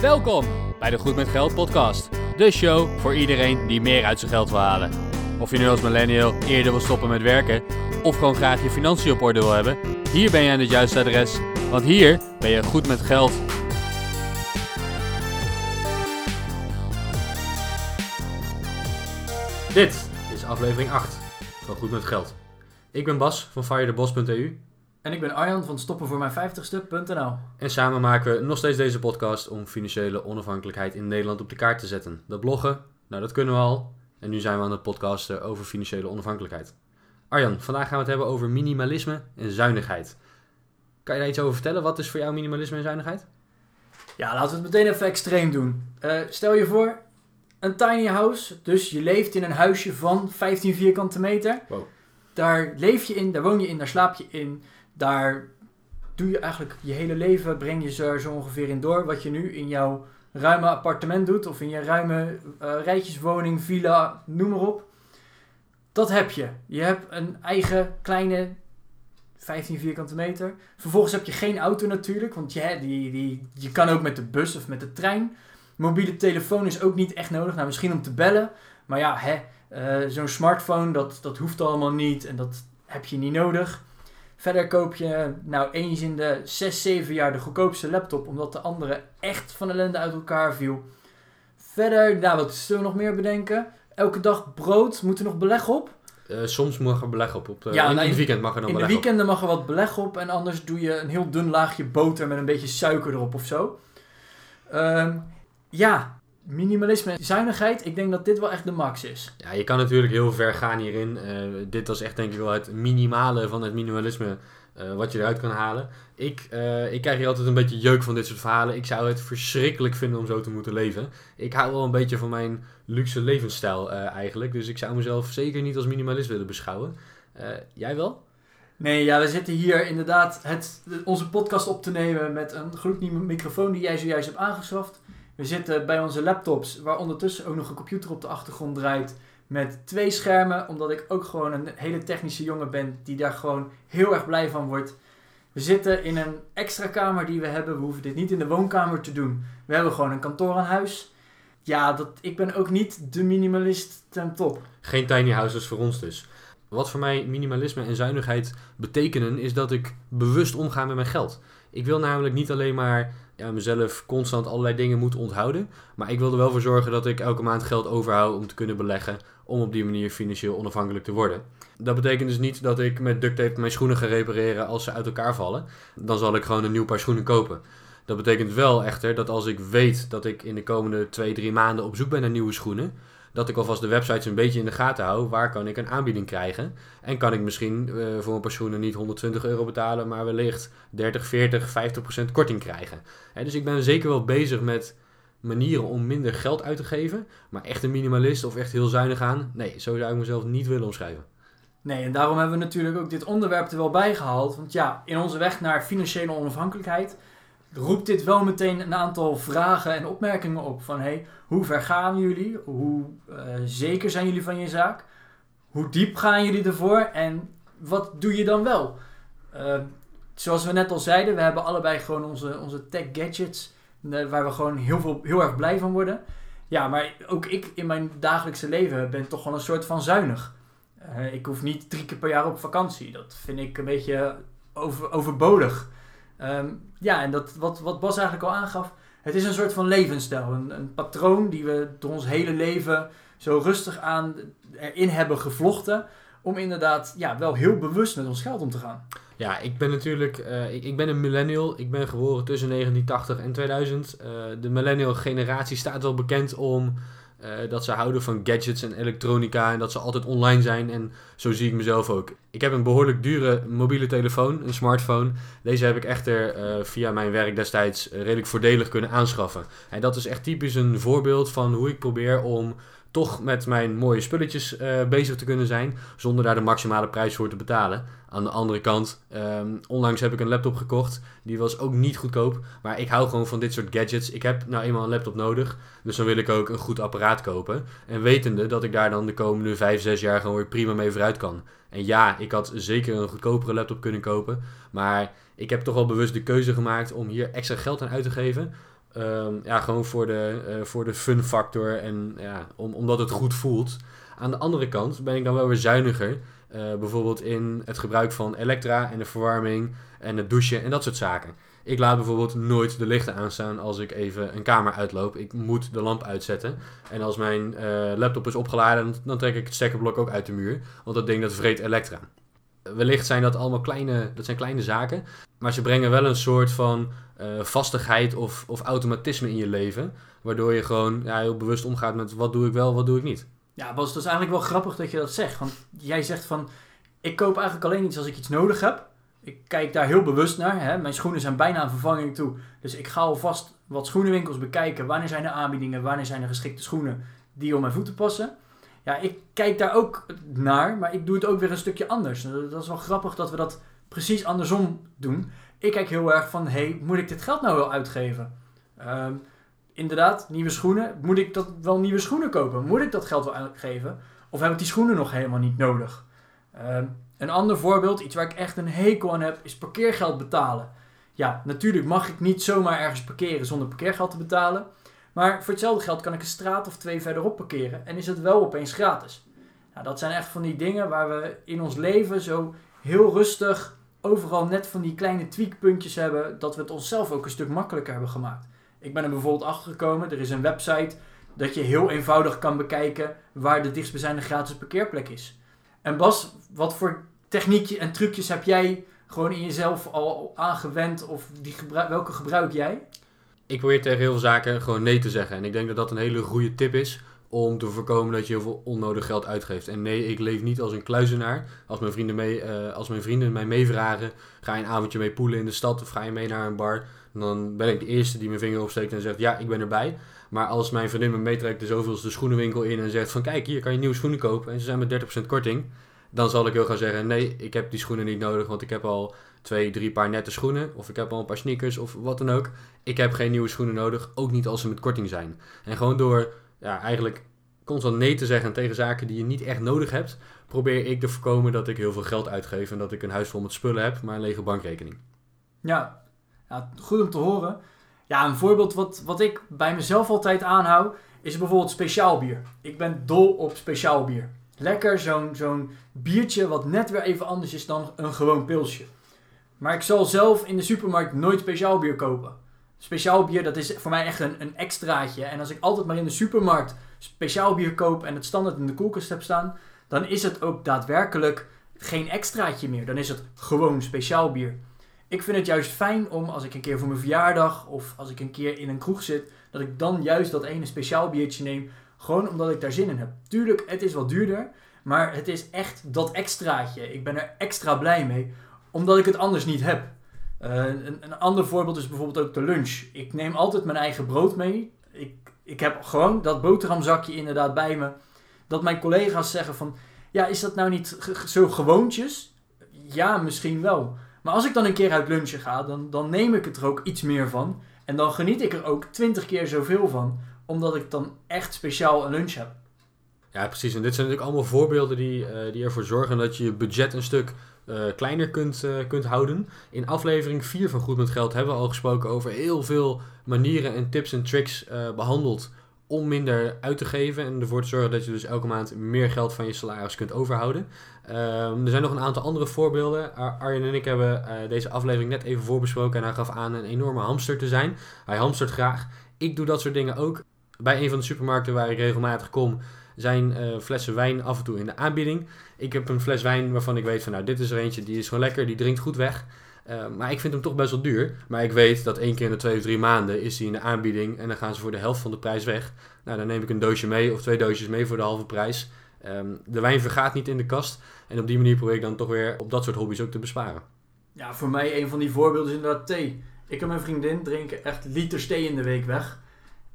Welkom bij de Goed met Geld podcast. De show voor iedereen die meer uit zijn geld wil halen. Of je nu als millennial eerder wil stoppen met werken of gewoon graag je financiën op orde wil hebben, hier ben je aan het juiste adres, want hier ben je goed met geld. Dit is aflevering 8 van Goed met Geld. Ik ben Bas van firetheboss.eu En ik ben Arjan van stoppenvoormijn50ste.nl. en samen maken we nog steeds deze podcast om financiële onafhankelijkheid in Nederland op de kaart te zetten. Dat bloggen, nou dat kunnen we al. En nu zijn we aan het podcasten over financiële onafhankelijkheid. Arjan, vandaag gaan we het hebben over minimalisme en zuinigheid. Kan je daar iets over vertellen? Wat is voor jou minimalisme en zuinigheid? Ja, laten we het meteen even extreem doen. Eh, stel je voor, een tiny house. Dus je leeft in een huisje van 15 vierkante meter. Wow. Daar leef je in, daar woon je in, daar slaap je in. Daar doe je eigenlijk je hele leven, breng je zo, zo ongeveer in door. Wat je nu in jouw ruime appartement doet. Of in je ruime eh, rijtjeswoning, villa, noem maar op. Dat heb je. Je hebt een eigen kleine 15 vierkante meter. Vervolgens heb je geen auto natuurlijk, want je, die, die, je kan ook met de bus of met de trein. Mobiele telefoon is ook niet echt nodig, nou misschien om te bellen. Maar ja, hè, eh, zo'n smartphone, dat, dat hoeft allemaal niet en dat heb je niet nodig. Verder koop je nou eens in de 6, 7 jaar de goedkoopste laptop, omdat de andere echt van ellende uit elkaar viel. Verder, nou wat zullen we nog meer bedenken? Elke dag brood, moet er nog beleg op? Eh, soms mag er beleg op. op de, Ja, in, nou, in het weekend mag er dan In de beleg op. weekenden mag er wat beleg op en anders doe je een heel dun laagje boter met een beetje suiker erop of zo. Ehm, ja, minimalisme en zuinigheid. Ik denk dat dit wel echt de max is. Ja, je kan natuurlijk heel ver gaan hierin. Eh, dit was echt denk ik wel het minimale van het minimalisme eh, wat je eruit kan halen. Ik, eh, ik krijg hier altijd een beetje jeuk van dit soort verhalen. Ik zou het verschrikkelijk vinden om zo te moeten leven. Ik hou wel een beetje van mijn luxe levensstijl eigenlijk. Dus ik zou mezelf zeker niet als minimalist willen beschouwen. Jij wel? Nee, ja, we zitten hier inderdaad het, onze podcast op te nemen met een gloednieuwe microfoon die jij zojuist hebt aangeschaft. We zitten bij onze laptops, waar ondertussen ook nog een computer op de achtergrond draait. Met twee schermen, omdat ik ook gewoon een hele technische jongen ben die daar gewoon heel erg blij van wordt. We zitten in een extra kamer die we hebben. We hoeven dit niet in de woonkamer te doen. We hebben gewoon een kantoor aan huis. Ja, dat, ik ben ook niet de minimalist ten top. Geen tiny houses voor ons dus. Wat voor mij minimalisme en zuinigheid betekenen, is dat ik bewust omga met mijn geld. Ik wil namelijk niet alleen maar ja, mezelf constant allerlei dingen moeten onthouden. Maar ik wil er wel voor zorgen dat ik elke maand geld overhoud om te kunnen beleggen. Om op die manier financieel onafhankelijk te worden. Dat betekent dus niet dat ik met duct tape mijn schoenen ga repareren als ze uit elkaar vallen. Dan zal ik gewoon een nieuw paar schoenen kopen. Dat betekent wel echter dat als ik weet dat ik in de komende 2, 3 maanden op zoek ben naar nieuwe schoenen. Dat ik alvast de websites een beetje in de gaten hou. Waar kan ik een aanbieding krijgen? En kan ik misschien eh, voor paar schoenen niet 120 euro betalen, maar wellicht 30, 40, 50 procent korting krijgen. Hè, dus ik ben zeker wel bezig met manieren om minder geld uit te geven. Maar echt een minimalist of echt heel zuinig aan, nee, zo zou ik mezelf niet willen omschrijven. Nee, en daarom hebben we natuurlijk ook dit onderwerp er wel bij gehaald. Want ja, in onze weg naar financiële onafhankelijkheid roept dit wel meteen een aantal vragen en opmerkingen op. Van hey, hoe ver gaan jullie? Hoe eh, zeker zijn jullie van je zaak? Hoe diep gaan jullie ervoor? En wat doe je dan wel? Eh, zoals we net al zeiden, we hebben allebei gewoon onze, onze tech gadgets. eh, waar we gewoon heel, veel, heel erg blij van worden. Ja, maar ook ik in mijn dagelijkse leven ben toch wel een soort van zuinig. Ik hoef niet drie keer per jaar op vakantie. Dat vind ik een beetje over, overbodig. Ehm, ja, en dat, wat, wat Bas eigenlijk al aangaf. Het is een soort van levensstijl. Een, een patroon die we door ons hele leven zo rustig aan erin hebben gevlochten. Om inderdaad ja, wel heel bewust met ons geld om te gaan. Ja, ik ben natuurlijk, eh, ik, ben een millennial. Ik ben geboren tussen 1980 en 2000. Eh, de millennial generatie staat wel bekend om eh, dat ze houden van gadgets en elektronica en dat ze altijd online zijn. En zo zie ik mezelf ook. Ik heb een behoorlijk dure mobiele telefoon, een smartphone. Deze heb ik echter eh, via mijn werk destijds eh, redelijk voordelig kunnen aanschaffen. En dat is echt typisch een voorbeeld van hoe ik probeer om toch met mijn mooie spulletjes eh, bezig te kunnen zijn, zonder daar de maximale prijs voor te betalen. Aan de andere kant, ehm, onlangs heb ik een laptop gekocht. Die was ook niet goedkoop. Maar ik hou gewoon van dit soort gadgets. Ik heb nou eenmaal een laptop nodig. Dus dan wil ik ook een goed apparaat kopen. En wetende dat ik daar dan de komende 5, 6 jaar gewoon weer prima mee vooruit kan. En ja, ik had zeker een goedkopere laptop kunnen kopen. Maar ik heb toch wel bewust de keuze gemaakt om hier extra geld aan uit te geven. Ehm, ja, gewoon voor de, eh, voor de fun factor en ja, om, omdat het goed voelt. Aan de andere kant ben ik dan wel weer zuiniger. Eh, bijvoorbeeld in het gebruik van elektra en de verwarming en het douchen en dat soort zaken. Ik laat bijvoorbeeld nooit de lichten aanstaan als ik even een kamer uitloop. Ik moet de lamp uitzetten. En als mijn eh, laptop is opgeladen, dan trek ik het stekkerblok ook uit de muur. Want dat ding dat vreet elektra. Wellicht zijn dat allemaal kleine, dat zijn kleine zaken. Maar ze brengen wel een soort van eh, vastigheid of, of automatisme in je leven. Waardoor je gewoon ja, heel bewust omgaat met wat doe ik wel, wat doe ik niet. Ja, Bas, het is eigenlijk wel grappig dat je dat zegt. Want jij zegt van, ik koop eigenlijk alleen iets als ik iets nodig heb. Ik kijk daar heel bewust naar. Hè? Mijn schoenen zijn bijna aan vervanging toe. Dus ik ga alvast wat schoenenwinkels bekijken. Wanneer zijn er aanbiedingen? Wanneer zijn er geschikte schoenen die op mijn voeten passen? Ja, ik kijk daar ook naar, maar ik doe het ook weer een stukje anders. Dat is wel grappig dat we dat precies andersom doen. Ik kijk heel erg van, hey, moet ik dit geld nou wel uitgeven? Ehm, inderdaad, nieuwe schoenen. Moet ik dat wel nieuwe schoenen kopen? Moet ik dat geld wel uitgeven? Of heb ik die schoenen nog helemaal niet nodig? Ehm, een ander voorbeeld, iets waar ik echt een hekel aan heb, is parkeergeld betalen. Ja, natuurlijk mag ik niet zomaar ergens parkeren zonder parkeergeld te betalen. Maar voor hetzelfde geld kan ik een straat of twee verderop parkeren en is het wel opeens gratis. Nou, dat zijn echt van die dingen waar we in ons leven zo heel rustig overal net van die kleine tweakpuntjes hebben, dat we het onszelf ook een stuk makkelijker hebben gemaakt. Ik ben er bijvoorbeeld achter gekomen, er is een website dat je heel eenvoudig kan bekijken waar de dichtstbijzijnde gratis parkeerplek is. En Bas, wat voor techniekje en trucjes heb jij gewoon in jezelf al aangewend of die welke gebruik jij? Ik probeer tegen heel veel zaken gewoon nee te zeggen. En ik denk dat dat een hele goede tip is om te voorkomen dat je heel veel onnodig geld uitgeeft. En nee, ik leef niet als een kluizenaar. Als mijn vrienden, mee, uh, als mijn vrienden mij meevragen, ga je een avondje mee poelen in de stad of ga je mee naar een bar, dan ben ik de eerste die mijn vinger opsteekt en zegt ja, ik ben erbij. Maar als mijn vriendin me meetrekt de zoveelste schoenenwinkel in en zegt van kijk, hier kan je nieuwe schoenen kopen en ze zijn met 30% korting, dan zal ik heel gaan zeggen nee, ik heb die schoenen niet nodig, want ik heb al twee, drie paar nette schoenen of ik heb al een paar sneakers of wat dan ook. Ik heb geen nieuwe schoenen nodig, ook niet als ze met korting zijn. En gewoon door ja, eigenlijk constant nee te zeggen tegen zaken die je niet echt nodig hebt, probeer ik te voorkomen dat ik heel veel geld uitgeef en dat ik een huis vol met spullen heb, maar een lege bankrekening. Ja, ja goed om te horen. Ja, een voorbeeld wat, wat ik bij mezelf altijd aanhoud, is bijvoorbeeld speciaal bier. Ik ben dol op speciaal bier. Lekker zo'n zo'n biertje wat net weer even anders is dan een gewoon pilsje. Maar ik zal zelf in de supermarkt nooit speciaal bier kopen. Speciaal bier, dat is voor mij echt een, een extraatje. En als ik altijd maar in de supermarkt speciaal bier koop en het standaard in de koelkast heb staan, dan is het ook daadwerkelijk geen extraatje meer. Dan is het gewoon speciaal bier. Ik vind het juist fijn om als ik een keer voor mijn verjaardag of als ik een keer in een kroeg zit, dat ik dan juist dat ene speciaal biertje neem. Gewoon omdat ik daar zin in heb. Tuurlijk, het is wat duurder, maar het is echt dat extraatje. Ik ben er extra blij mee, omdat ik het anders niet heb. Uh, een, een, ander voorbeeld is bijvoorbeeld ook de lunch. Ik neem altijd mijn eigen brood mee. Ik, ik heb gewoon dat boterhamzakje inderdaad bij me. Dat mijn collega's zeggen van... Ja, is dat nou niet zo gewoontjes? Ja, misschien wel. Maar als ik dan een keer uit lunchen ga, dan, dan neem ik het er ook iets meer van. En dan geniet ik er ook twintig keer zoveel van. Omdat ik dan echt speciaal een lunch heb. Ja, precies. En dit zijn natuurlijk allemaal voorbeelden die, uh, die ervoor zorgen dat je je budget een stuk uh, kleiner kunt, uh, kunt houden. In aflevering 4 van Goed met Geld hebben we al gesproken over heel veel manieren en tips en tricks behandeld om minder uit te geven en ervoor te zorgen dat je dus elke maand meer geld van je salaris kunt overhouden. Um, er zijn nog een aantal andere voorbeelden. Arjen en ik hebben deze aflevering net even voorbesproken en hij gaf aan een enorme hamster te zijn. Hij hamstert graag. Ik doe dat soort dingen ook. Bij een van de supermarkten waar ik regelmatig kom, zijn uh, flessen wijn af en toe in de aanbieding. Ik heb een fles wijn waarvan ik weet van nou, dit is er eentje, die is gewoon lekker, die drinkt goed weg. Uh, maar ik vind hem toch best wel duur. Maar ik weet dat één keer in de twee of drie maanden is hij in de aanbieding en dan gaan ze voor de helft van de prijs weg. Nou, dan neem ik een doosje mee of twee doosjes mee voor de halve prijs. Um, de wijn vergaat niet in de kast. En op die manier probeer ik dan toch weer op dat soort hobby's ook te besparen. Ja, voor mij een van die voorbeelden is inderdaad thee. Ik en mijn vriendin drinken echt liters thee in de week weg.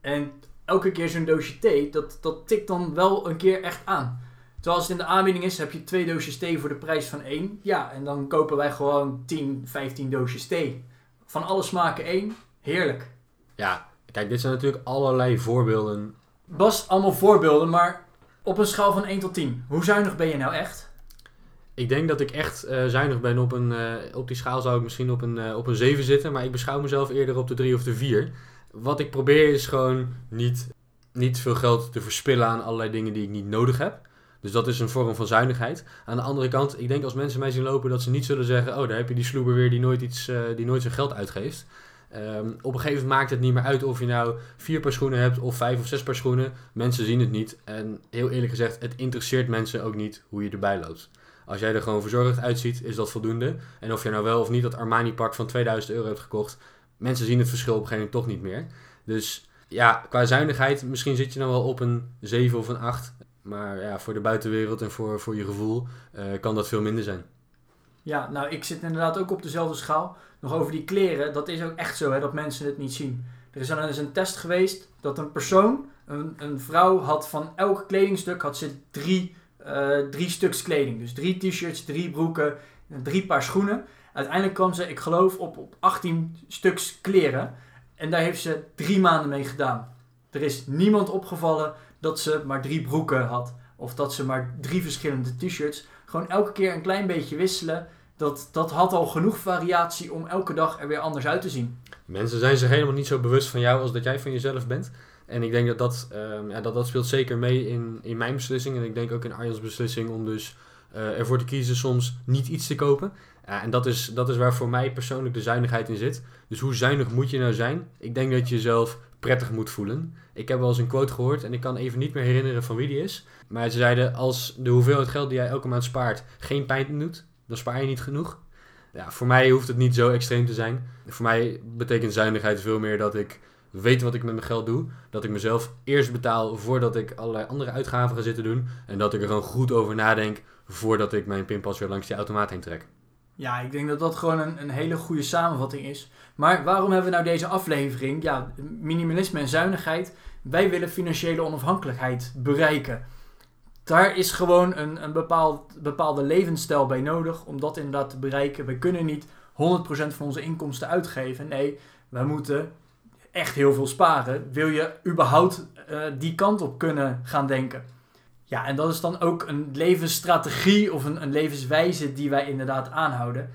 En elke keer zo'n doosje thee, dat, dat tikt dan wel een keer echt aan. Terwijl als het in de aanbieding is, heb je twee doosjes thee voor de prijs van één. Ja, en dan kopen wij gewoon 10, 15 doosjes thee. Van alle smaken één. Heerlijk. Ja, kijk, dit zijn natuurlijk allerlei voorbeelden. Bas, allemaal voorbeelden, maar op een schaal van 1 tot 10. Hoe zuinig ben je nou echt? Ik denk dat ik echt uh, zuinig ben op een... Uh, op die schaal zou ik misschien op een, uh, op een 7 zitten. Maar ik beschouw mezelf eerder op de 3 of de 4. Wat ik probeer is gewoon niet, niet veel geld te verspillen aan allerlei dingen die ik niet nodig heb. Dus dat is een vorm van zuinigheid. Aan de andere kant, ik denk als mensen mij zien lopen dat ze niet zullen zeggen: Oh, daar heb je die sloeber weer die nooit, iets, eh, die nooit zijn geld uitgeeft. Ehm, op een gegeven moment maakt het niet meer uit of je nou vier paar schoenen hebt of vijf of zes paar schoenen. Mensen zien het niet. En heel eerlijk gezegd, het interesseert mensen ook niet hoe je erbij loopt. Als jij er gewoon verzorgd uitziet, is dat voldoende. En of je nou wel of niet dat Armani-pak van 2000 euro hebt gekocht, mensen zien het verschil op een gegeven moment toch niet meer. Dus ja, qua zuinigheid, misschien zit je dan wel op een 7 of een 8. Maar ja, voor de buitenwereld en voor, voor je gevoel eh, kan dat veel minder zijn. Ja, nou, ik zit inderdaad ook op dezelfde schaal. Nog over die kleren, dat is ook echt zo, hè, dat mensen het niet zien. Er is dan eens een test geweest dat een persoon, een, een vrouw, had van elk kledingstuk had ze drie, uh, drie stuks kleding. Dus drie t-shirts, drie broeken, drie paar schoenen. Uiteindelijk kwam ze, ik geloof, op, op 18 stuks kleren. En daar heeft ze drie maanden mee gedaan. Er is niemand opgevallen dat ze maar drie broeken had. Of dat ze maar drie verschillende t-shirts. Gewoon elke keer een klein beetje wisselen. Dat, dat had al genoeg variatie om elke dag er weer anders uit te zien. Mensen zijn zich helemaal niet zo bewust van jou als dat jij van jezelf bent. En ik denk dat dat, um, ja, dat, dat speelt zeker mee in, in mijn beslissing. En ik denk ook in Arjan's beslissing om dus uh, ervoor te kiezen soms niet iets te kopen. En dat is, dat is waar voor mij persoonlijk de zuinigheid in zit. Dus hoe zuinig moet je nou zijn? Ik denk dat je jezelf prettig moet voelen. Ik heb wel eens een quote gehoord en ik kan even niet meer herinneren van wie die is. Maar ze zeiden, als de hoeveelheid geld die jij elke maand spaart geen pijn doet, dan spaar je niet genoeg. Ja, voor mij hoeft het niet zo extreem te zijn. Voor mij betekent zuinigheid veel meer dat ik weet wat ik met mijn geld doe. Dat ik mezelf eerst betaal voordat ik allerlei andere uitgaven ga zitten doen. En dat ik er gewoon goed over nadenk voordat ik mijn pinpas weer langs die automaat heen trek. Ja, ik denk dat dat gewoon een, een hele goede samenvatting is. Maar waarom hebben we nou deze aflevering? Ja, minimalisme en zuinigheid. Wij willen financiële onafhankelijkheid bereiken. Daar is gewoon een, een bepaald, bepaalde levensstijl bij nodig om dat inderdaad te bereiken. We kunnen niet 100% van onze inkomsten uitgeven. Nee, wij moeten echt heel veel sparen. Wil je überhaupt uh, die kant op kunnen gaan denken? Ja, en dat is dan ook een levensstrategie of een, een levenswijze die wij inderdaad aanhouden.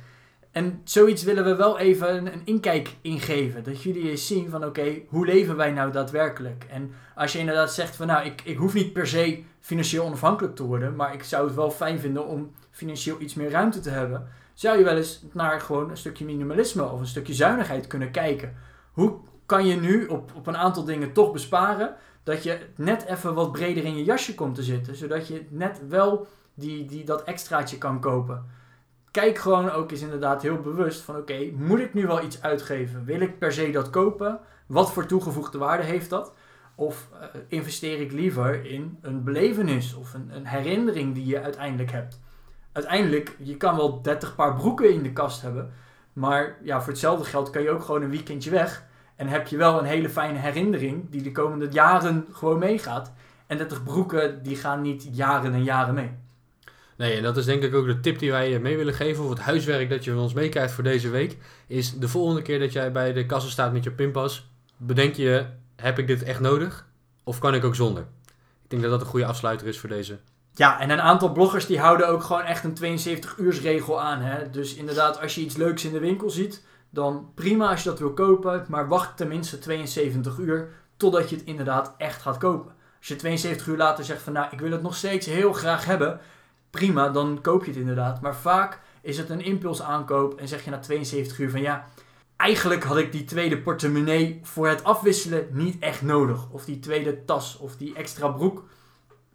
En zoiets willen we wel even een, een inkijk ingeven. Dat jullie eens zien van oké, hoe leven wij nou daadwerkelijk? En als je inderdaad zegt van nou, ik, ik hoef niet per se financieel onafhankelijk te worden, maar ik zou het wel fijn vinden om financieel iets meer ruimte te hebben. Zou je wel eens naar gewoon een stukje minimalisme of een stukje zuinigheid kunnen kijken. Hoe kan je nu op, op een aantal dingen toch besparen, dat je net even wat breder in je jasje komt te zitten, zodat je net wel die, die, dat extraatje kan kopen. Kijk gewoon ook eens inderdaad heel bewust van oké, moet ik nu wel iets uitgeven? Wil ik per se dat kopen? Wat voor toegevoegde waarde heeft dat? Of uh, investeer ik liever in een belevenis of een, een herinnering die je uiteindelijk hebt? Uiteindelijk, je kan wel 30 paar broeken in de kast hebben, maar ja, voor hetzelfde geld kan je ook gewoon een weekendje weg en heb je wel een hele fijne herinnering die de komende jaren gewoon meegaat. En 30 broeken die gaan niet jaren en jaren mee. Nee, en dat is denk ik ook de tip die wij je mee willen geven, of het huiswerk dat je van ons meekrijgt voor deze week, is de volgende keer dat jij bij de kassa staat met je pinpas, bedenk je, heb ik dit echt nodig? Of kan ik ook zonder? Ik denk dat dat een goede afsluiter is voor deze. Ja, en een aantal bloggers die houden ook gewoon echt een 72 uurs regel aan. Hè? Dus inderdaad, als je iets leuks in de winkel ziet, dan prima als je dat wil kopen, maar wacht tenminste 72 uur totdat je het inderdaad echt gaat kopen. Als je 72 uur later zegt van nou, ik wil het nog steeds heel graag hebben, prima, dan koop je het inderdaad. Maar vaak is het een impulsaankoop en zeg je na 72 uur van ja, eigenlijk had ik die tweede portemonnee voor het afwisselen niet echt nodig. Of die tweede tas of die extra broek.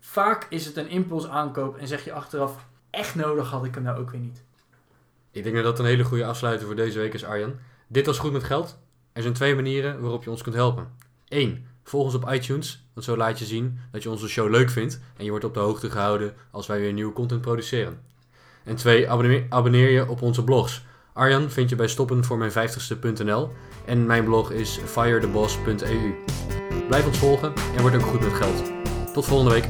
Vaak is het een impulsaankoop en zeg je achteraf, echt nodig had ik hem nou ook weer niet. Ik denk dat dat een hele goede afsluiter voor deze week is, Arjan. Dit was Goed met Geld. Er zijn twee manieren waarop je ons kunt helpen. Eén, volg ons op iTunes, want zo laat je zien dat je onze show leuk vindt en je wordt op de hoogte gehouden als wij weer nieuwe content produceren. En twee, abonneer, abonneer je op onze blogs. Arjan vind je bij stoppenvoormijn50ste.nl en mijn blog is firetheboss.eu. Blijf ons volgen en word ook goed met geld. Tot volgende week.